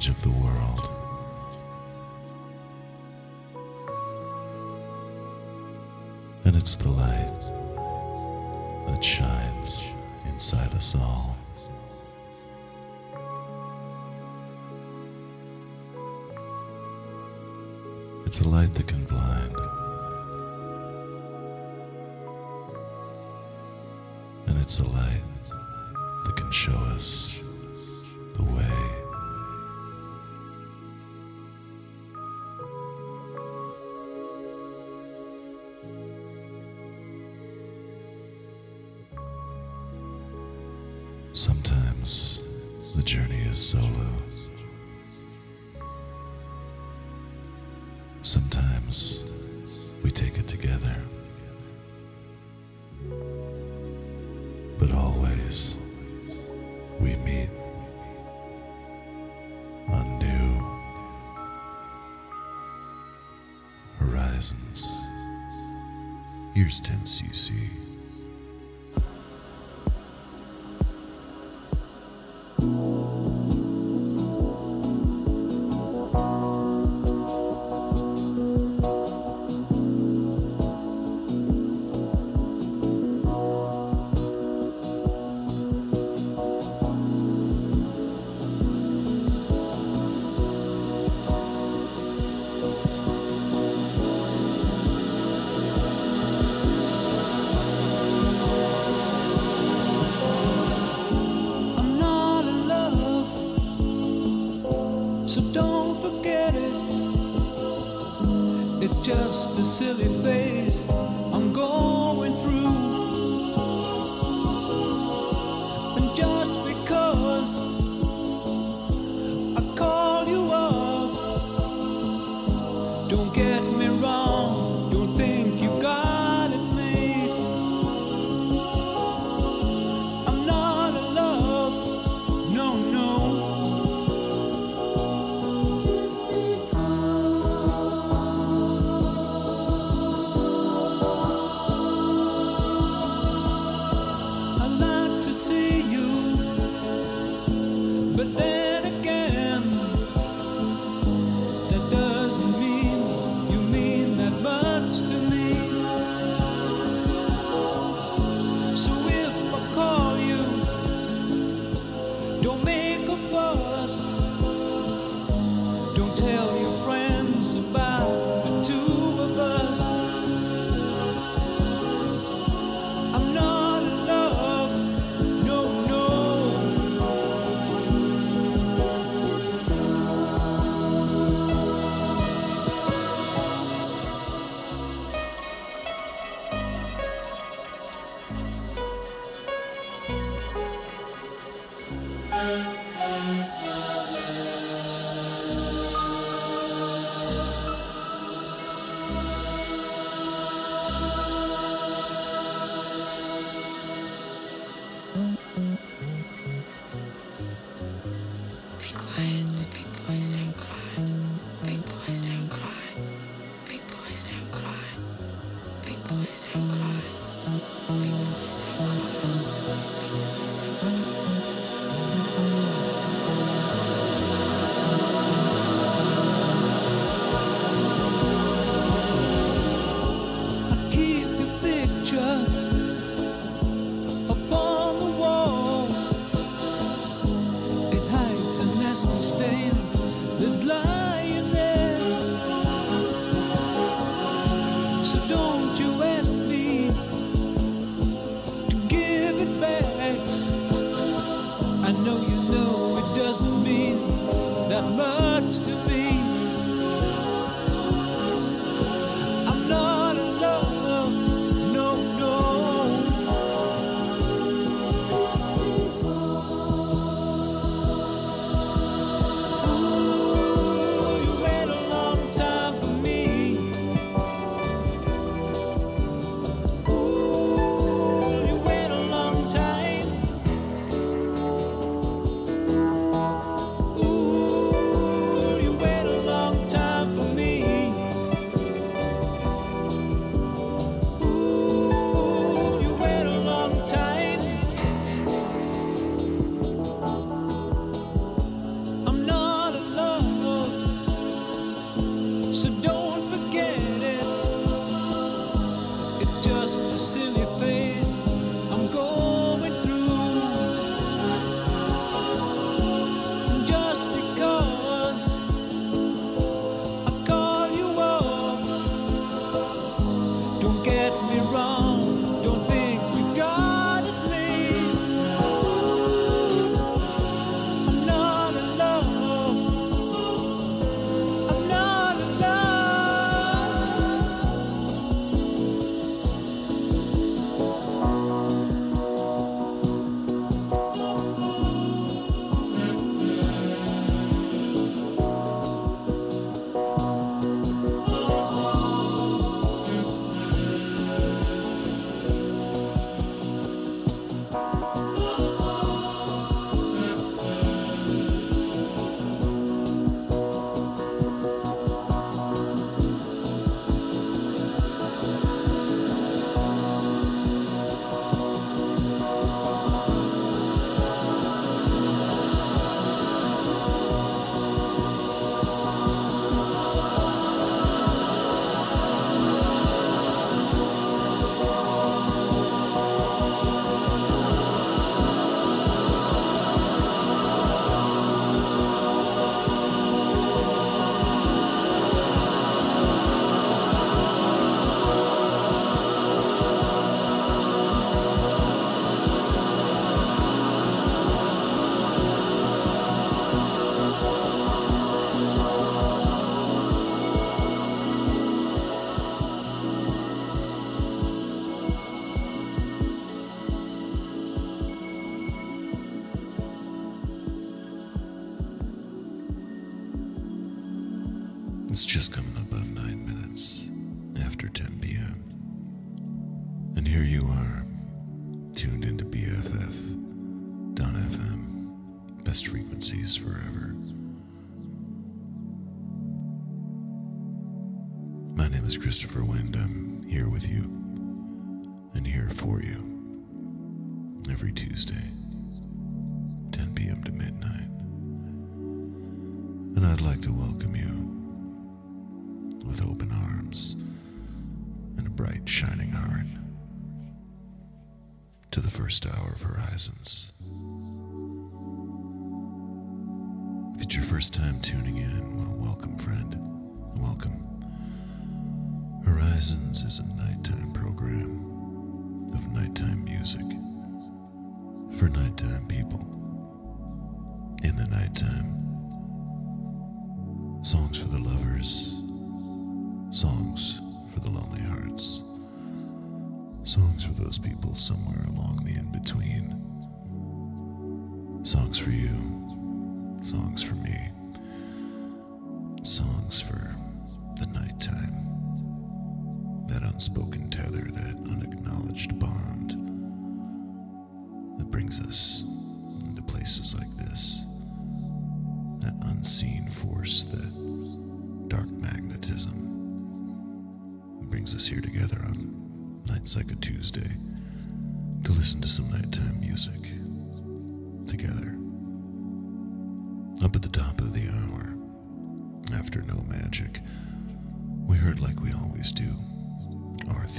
edge of the world. And it's the light that shines inside us all. It's a light that can blind. And it's a light that can show us solo. Sometimes we take it together. But always we meet on new horizons. Here's 10cc. just a silly thing.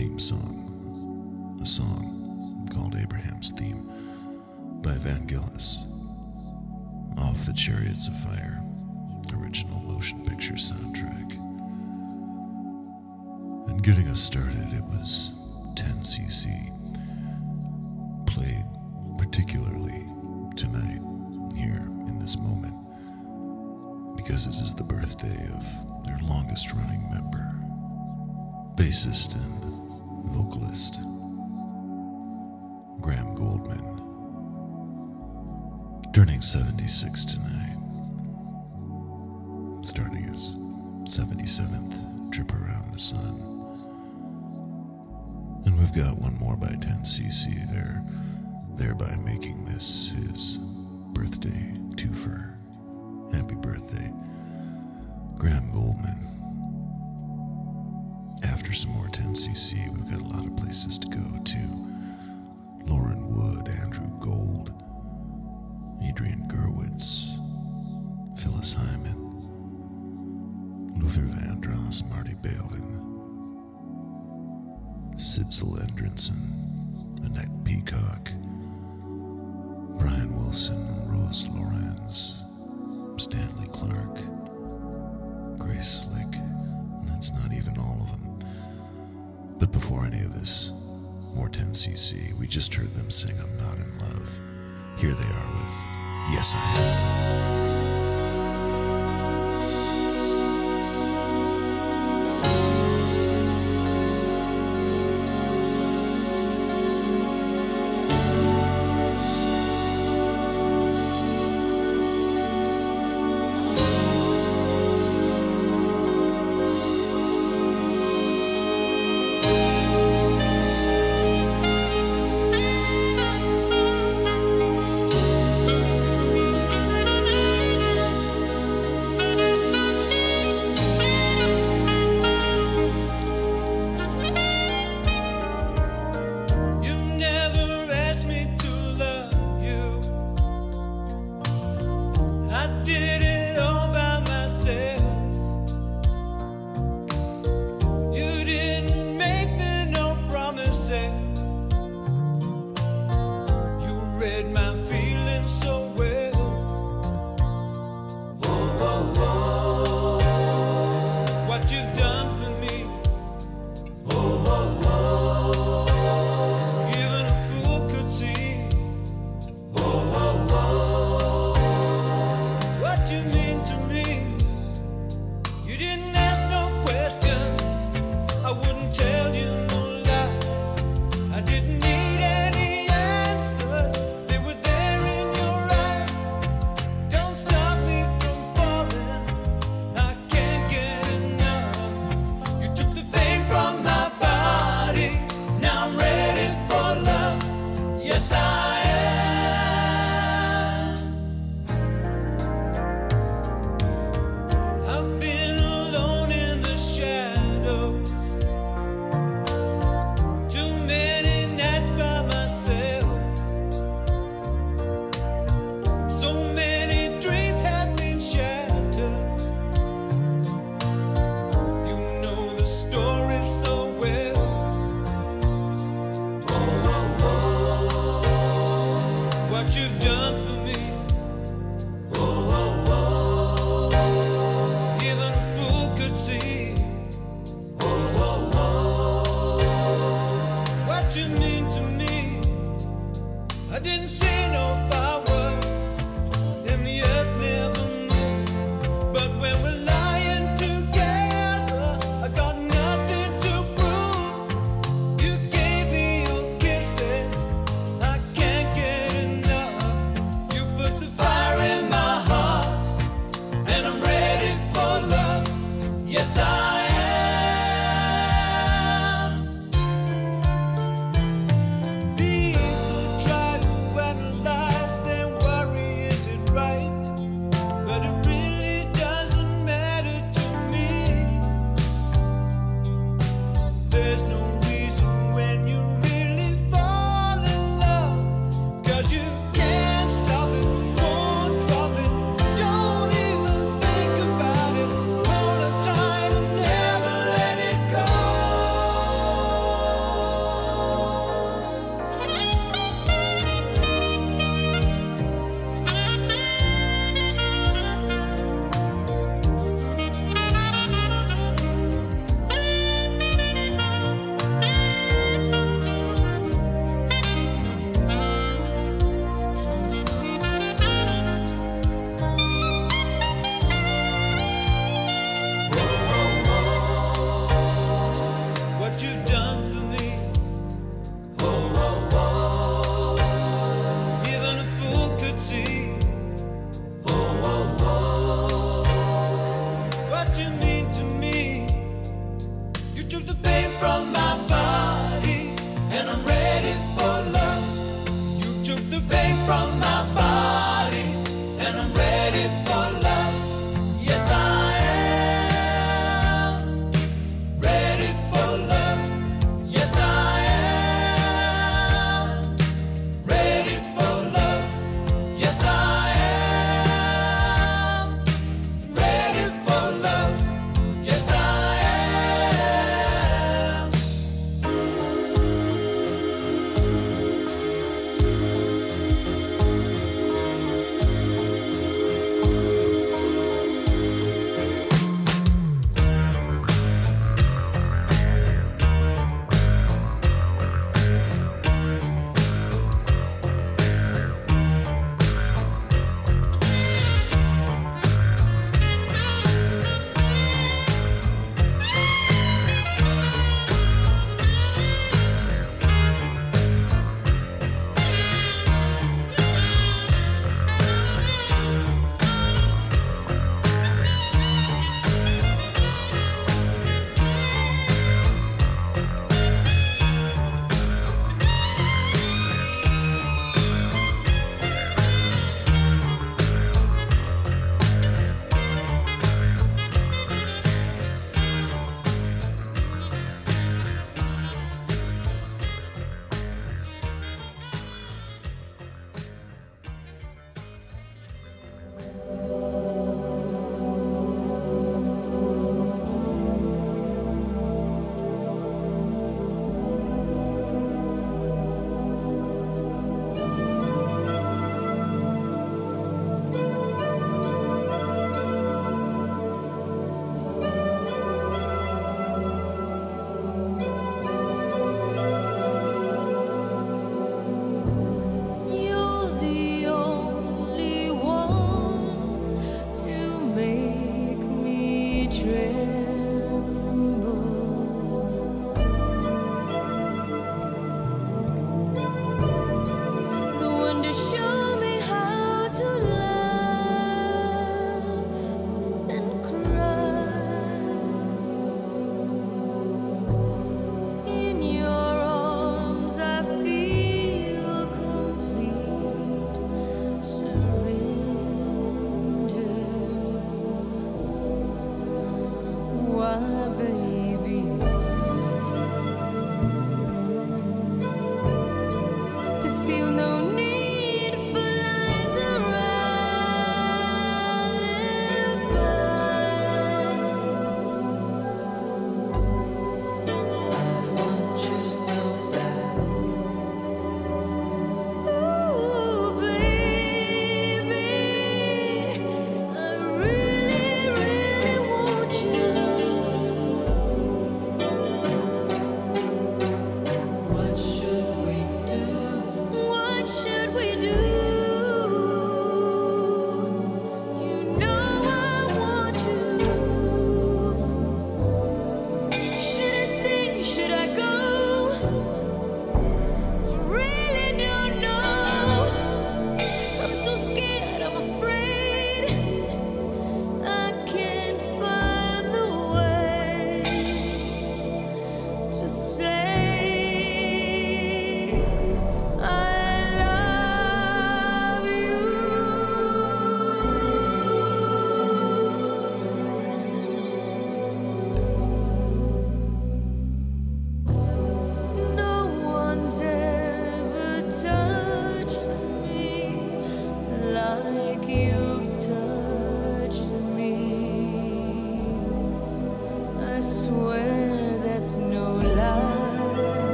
theme song, a song called Abraham's Theme by Vangelis, off the Chariots of Fire original motion picture soundtrack. And getting us started, it was 10cc, played particularly tonight, here in this moment, because it is the birthday of their longest running member, bassist and turning 76 tonight, starting his 77th trip around the sun. And we've got one more by 10cc there, thereby making this his birthday twofer. Happy birthday, Graham Gouldman. After some more 10cc, we've got a lot of places to go to. Sidsel Endresen, Annette Peacock, Brian Wilson, Rose Laurens, Stanley Clarke, Grace Slick. That's not even all of them. But before any of this, more 10cc, we just heard them sing I'm Not in Love. Here they are with Yes I Am.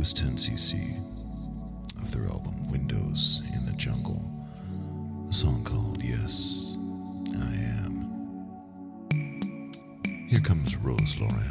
was 10cc of their album Windows in the Jungle, a song called Yes, I Am. Here comes Rose Lauren.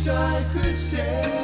Wished I could stay.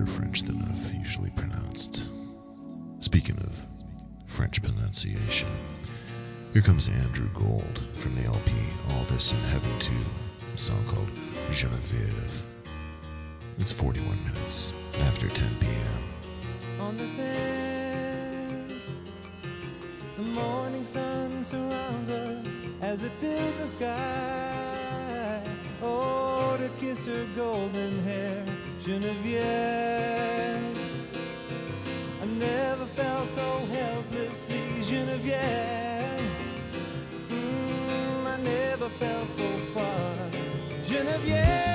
better French than I've usually pronounced. Speaking of French pronunciation, here comes Andrew Gold from the LP All This and Heaven Too, a song called Genevieve. It's 41 minutes after 10 p.m. On the sand, the morning sun surrounds her as it fills the sky. Oh, to kiss her golden hair Genevieve. I never felt so helplessly, Genevieve. Mm, I never felt so far, Genevieve.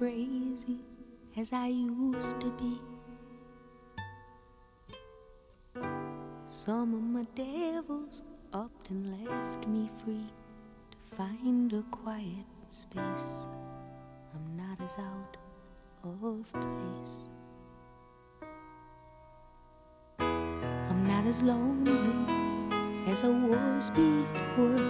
Crazy as I used to be. Some of my devils upped and left me free to find a quiet space. I'm not as out of place. I'm not as lonely as I was before.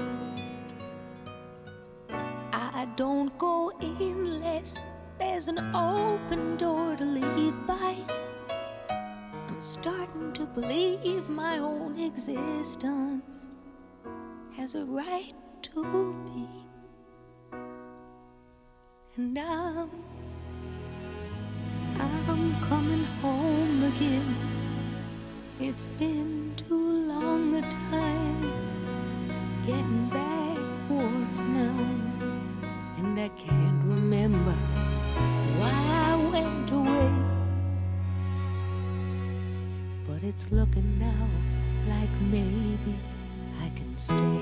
I don't go unless there's an open door to leave by. I'm starting to believe my own existence has a right to be. And I'm, I'm coming home again. It's been too long a time getting backwards now and I can't remember why I went away. But it's looking now like maybe I can stay.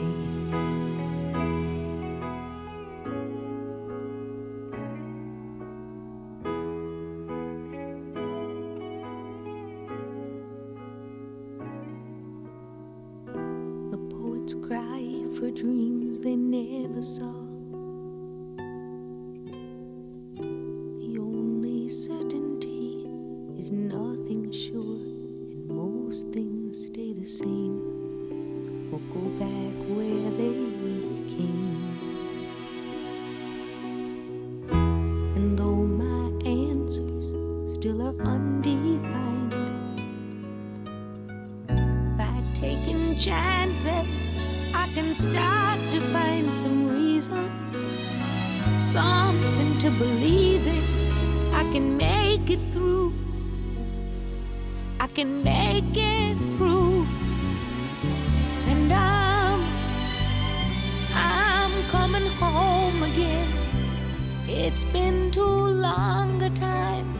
The poets cry for dreams they never saw. Can make it through. And I'm, I'm coming home again. It's been too long a time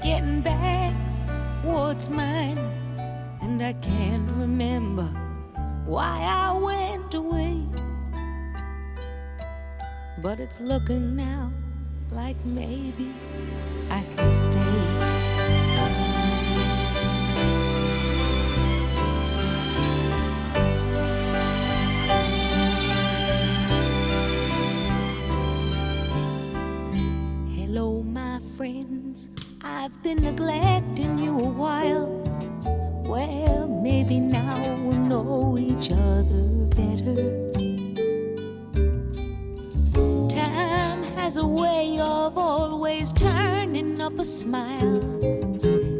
getting back what's mine. And I can't remember why I went away. But it's looking now like maybe I can stay. I've been neglecting you a while. Well, maybe now we'll know each other better. Time has a way of always turning up a smile.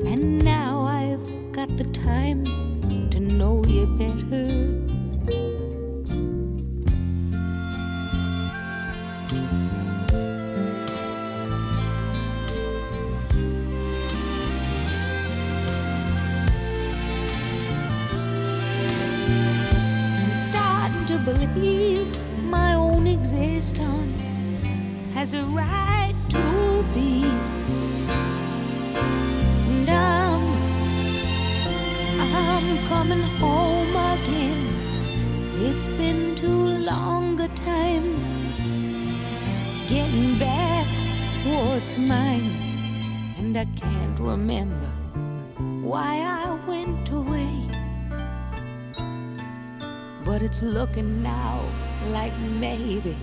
And now I've got the time to know you better. Existence has a right to be. And I'm, I'm coming home again. It's been too long a time getting back what's mine. And I can't remember why I went away. But it's looking now like maybe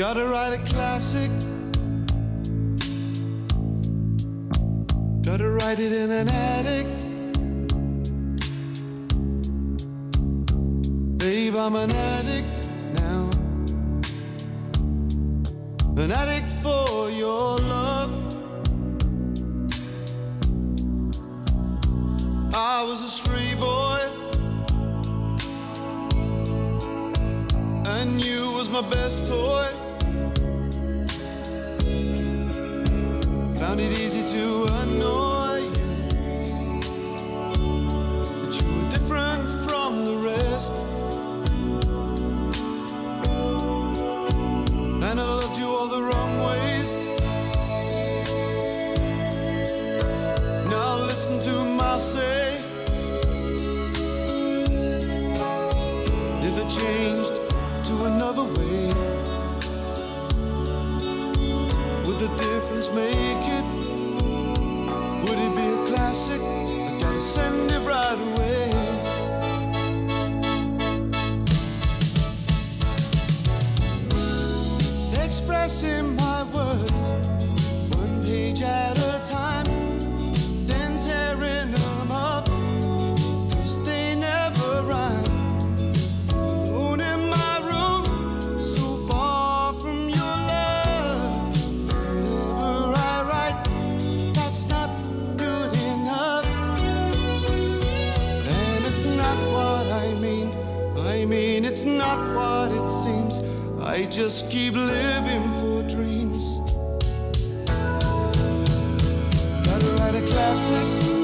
Gotta write a classic. Gotta write it in an attic. Babe, I'm an addict now. An addict for your love. I was a stray boy. And you was my best toy. It easy to annoy not what I mean. I mean, it's not what it seems. I just keep living for dreams. Gotta write a classic.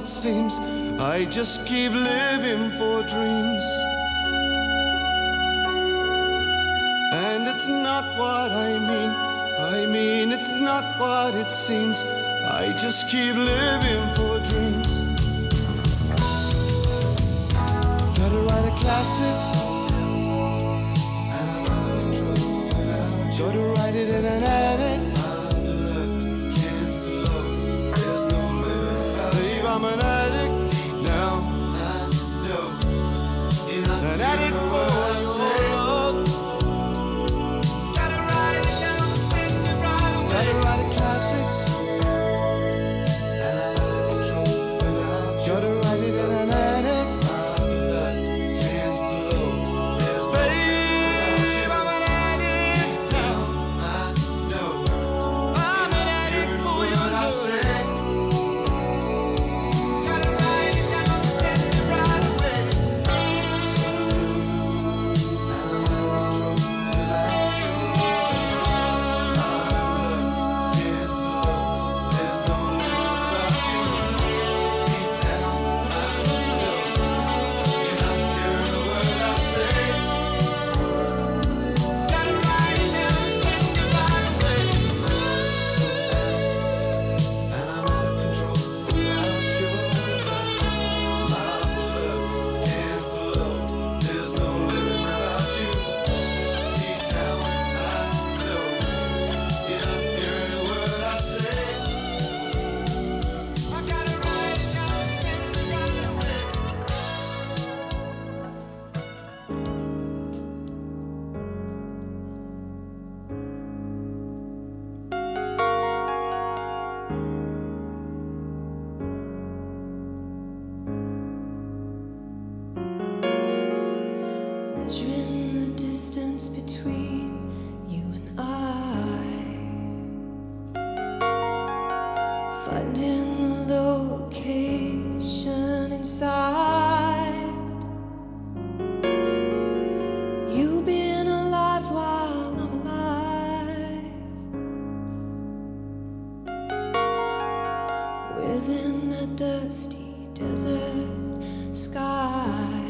It seems. I just keep living for dreams. And it's not what I mean. I mean, it's not what it seems. I just keep living for dreams. Gotta write a classic. Gotta write it in an attic. when I take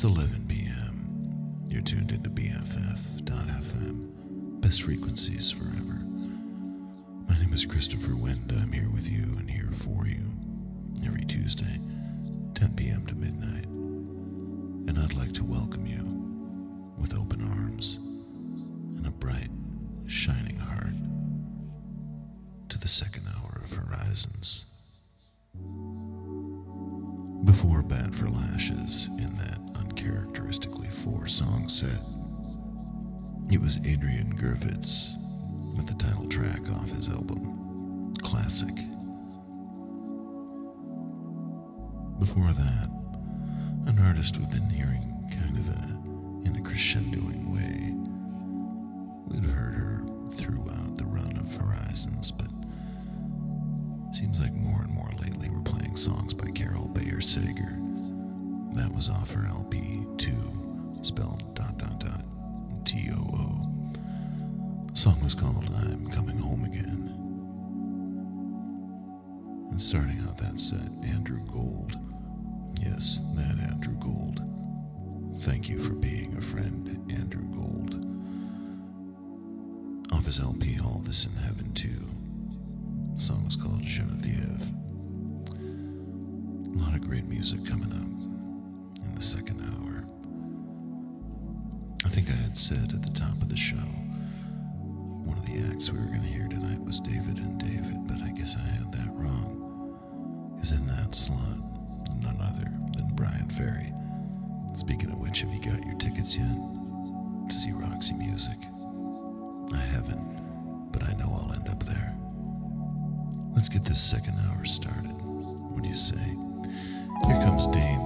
It's 11 p.m. You're tuned into BFF.FM, best frequencies forever. My name is Christopher Wind. I'm here with you and here for you every Tuesday, 10 p.m. to midnight and I'd like to welcome you with open arms and a bright, shining heart to the second hour of Horizons. Before Bat For Lashes, uncharacteristically four song set, it was Adrian Gurvitz with the title track off his album, Classic. Before that, an artist we've been hearing kind of a in a crescendoing way. We'd heard her throughout the run of Horizons, but seems like more and more lately we're playing songs by Carol Bayer Sager. Was off her LP 2, spelled dot dot dot T O O. Song was called I'm Coming Home Again. And starting out that set, Andrew Gold. Yes, that Andrew Gold. Thank you for being a friend, Andrew Gold. Off his LP, All This and Heaven, too. Song was called Genevieve. A lot of great music coming up second hour started. What do you say? Here comes Dane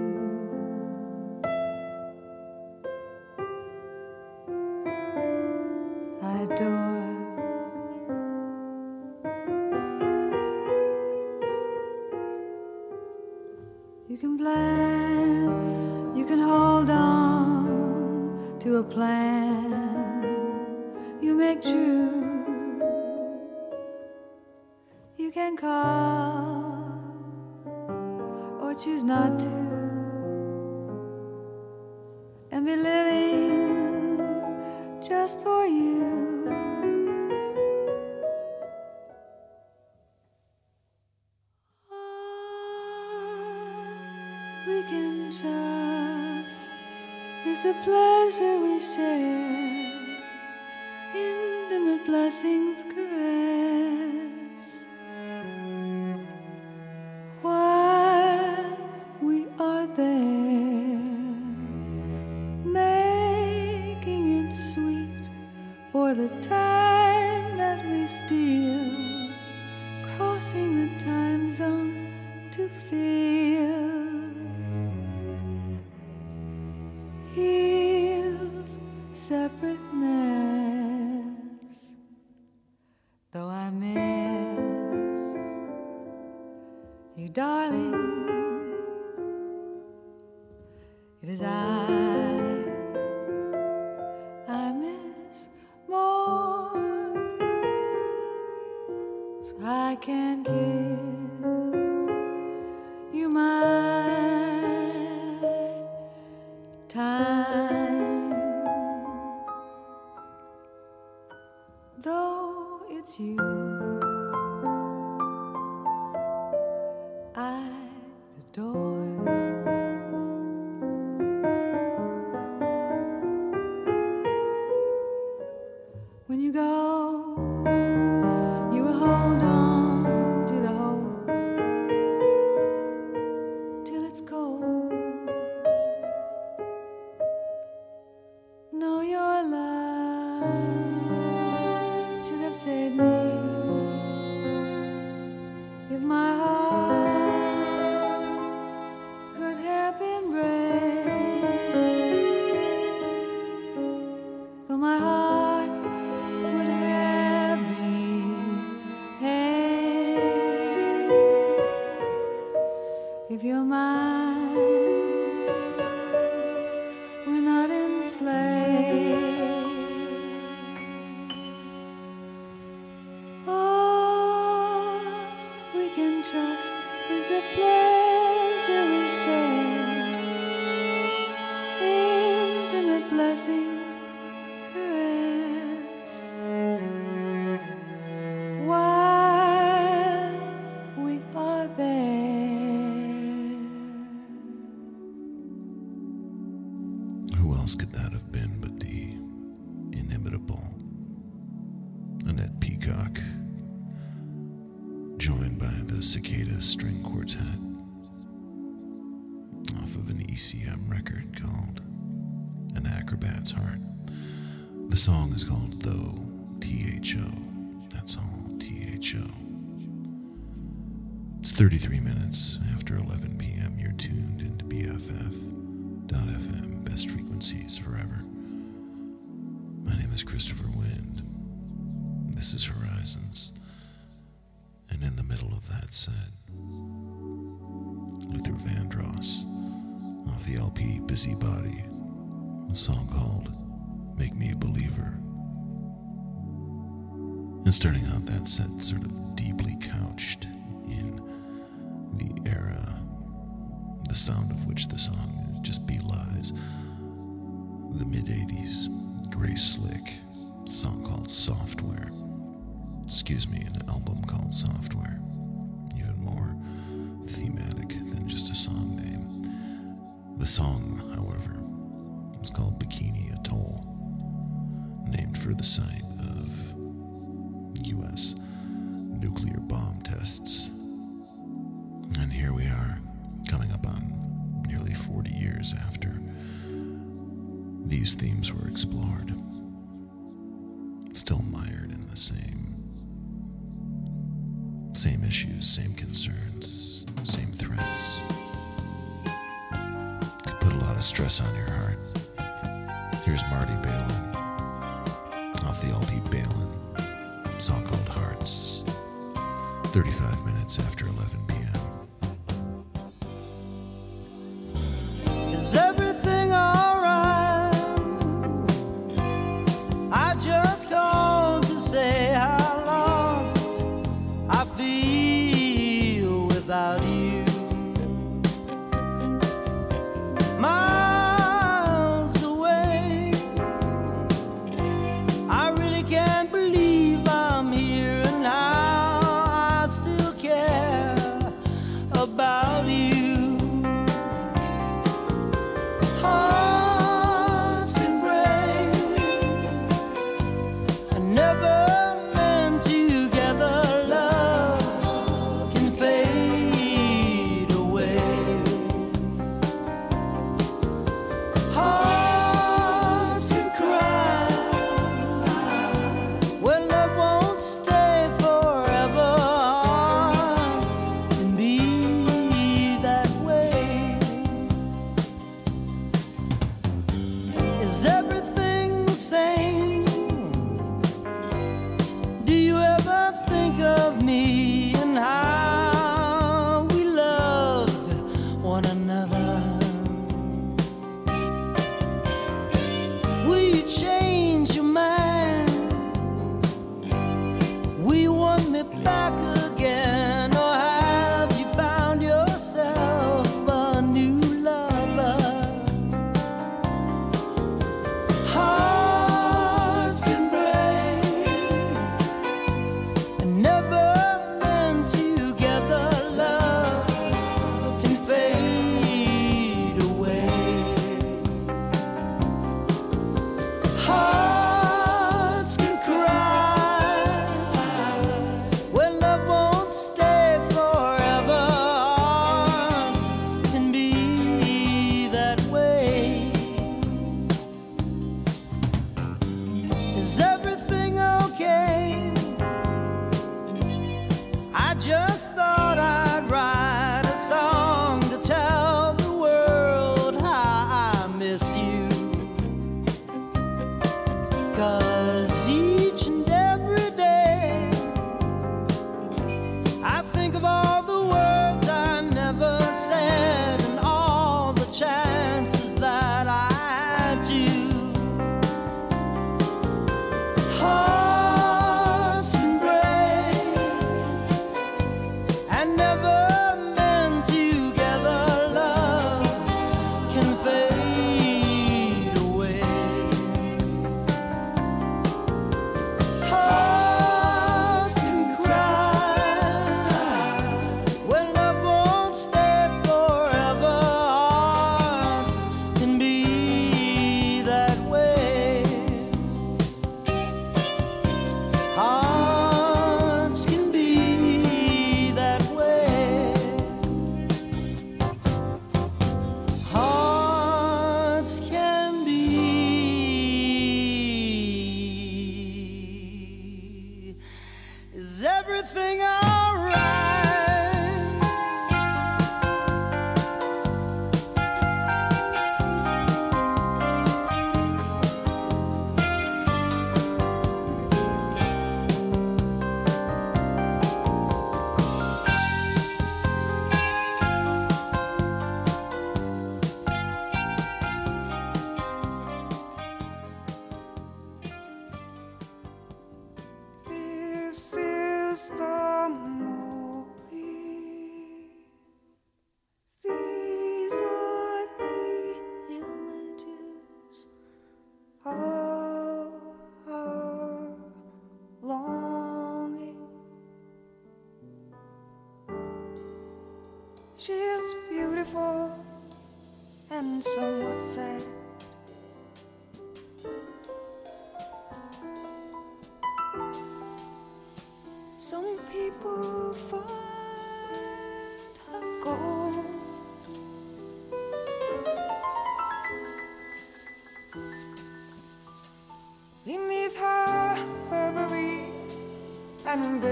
you. BFF.FM, best frequencies forever. My name is Christopher Wind. This is Horizons. And in the middle of that set, Luther Vandross of the LP Busybody, a song called Make Me a Believer. And starting out that set sort of deeply couched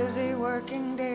busy working days.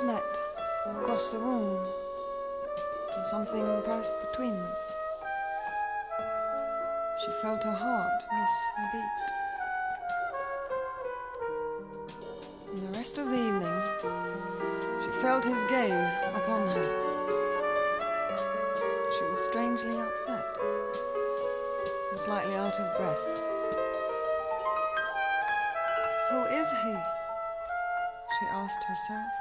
Eyes met across the room, and something passed between them. She felt her heart miss a beat. And the rest of the evening, she felt his gaze upon her. She was strangely upset and slightly out of breath. Who is he? She asked herself.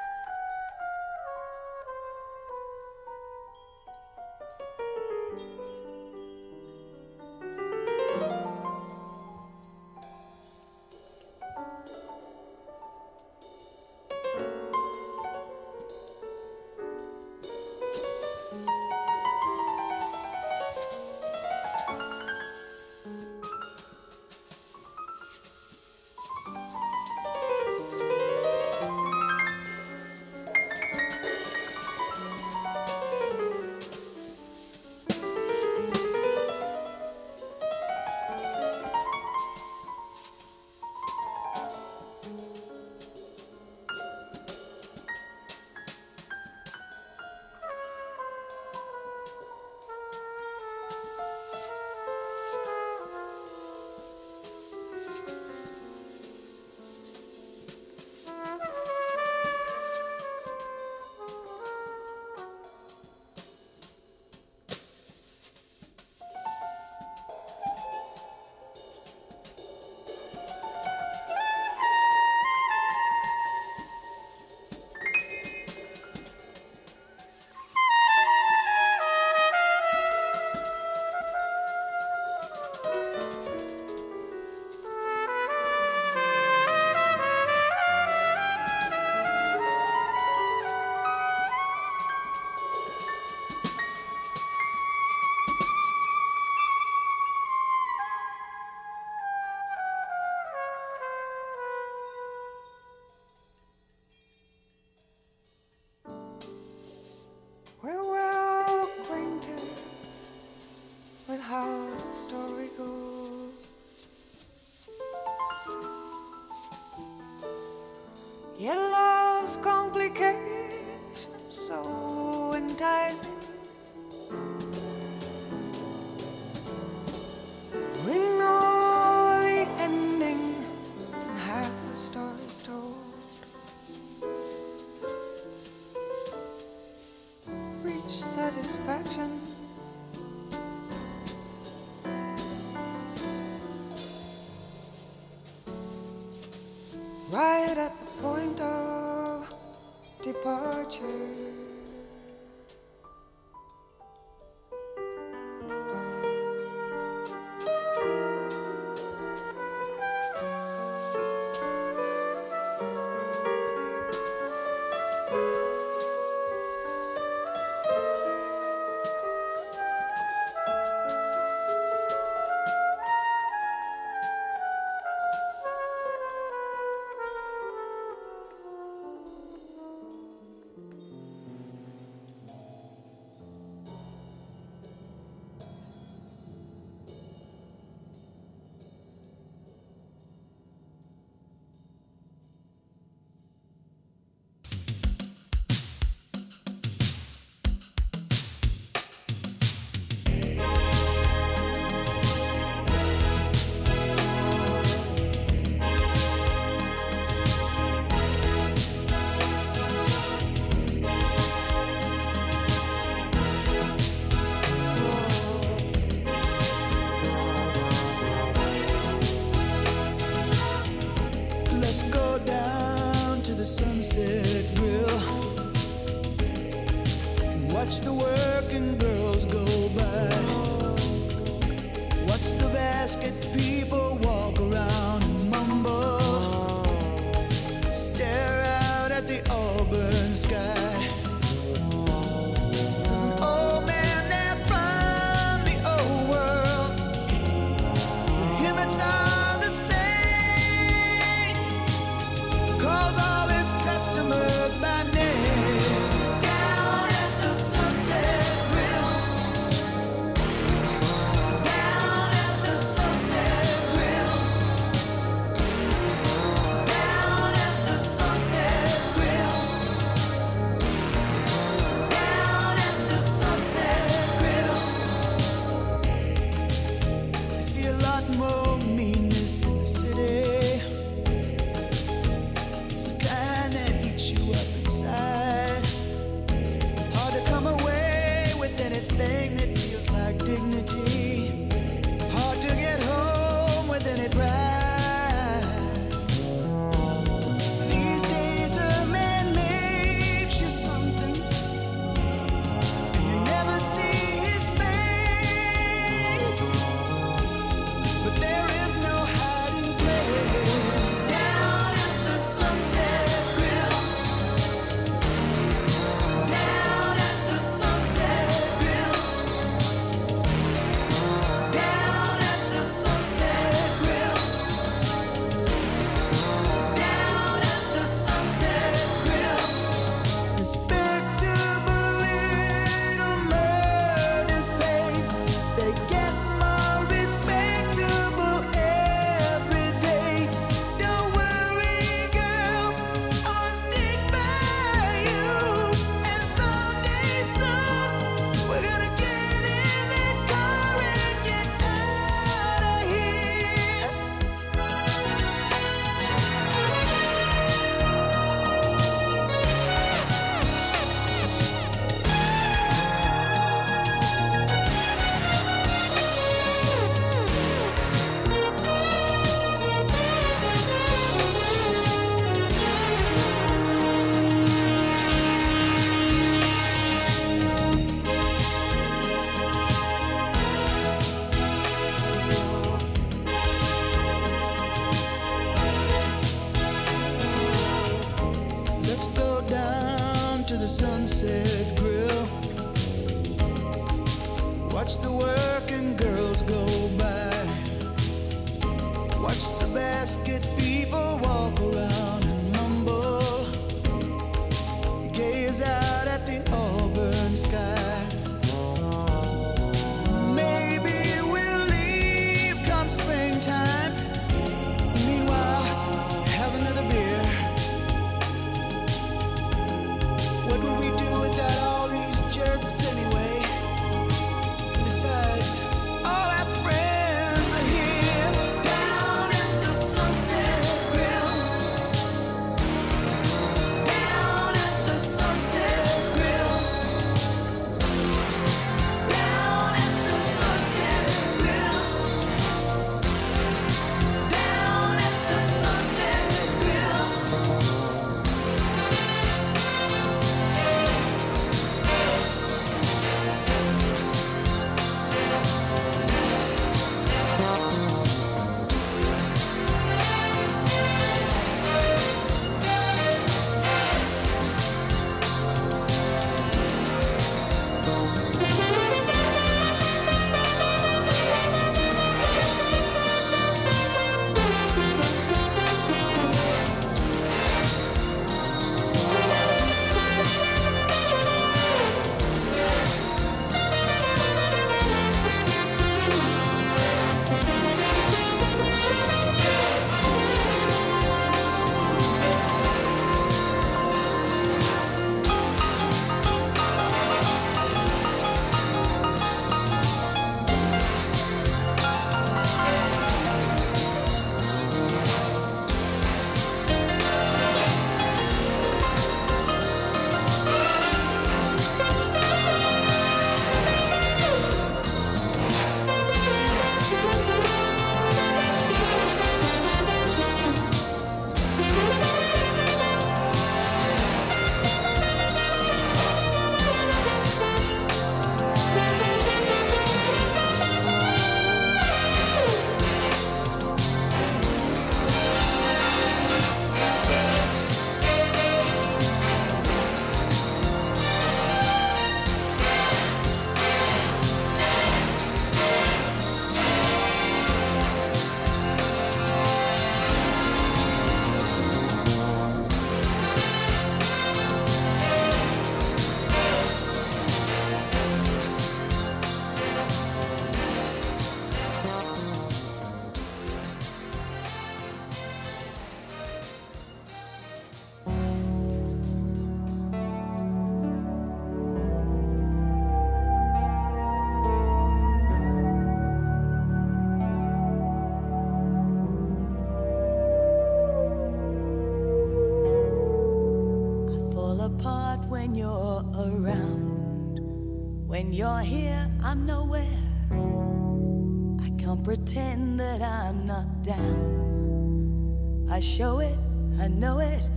I show it, I know it.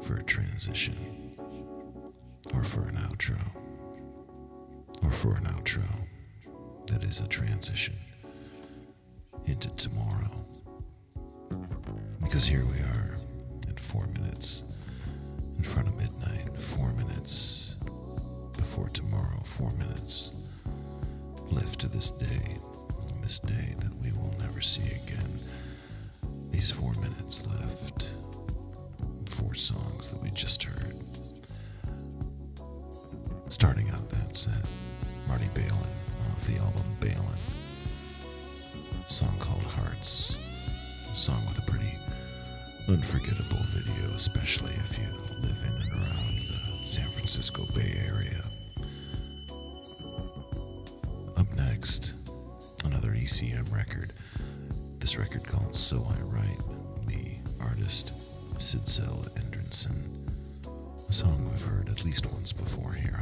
for a transition or for an outro or for an outro that is a transition into tomorrow. Sidsel Endresen, a song we've heard at least once before here.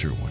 Fisher one.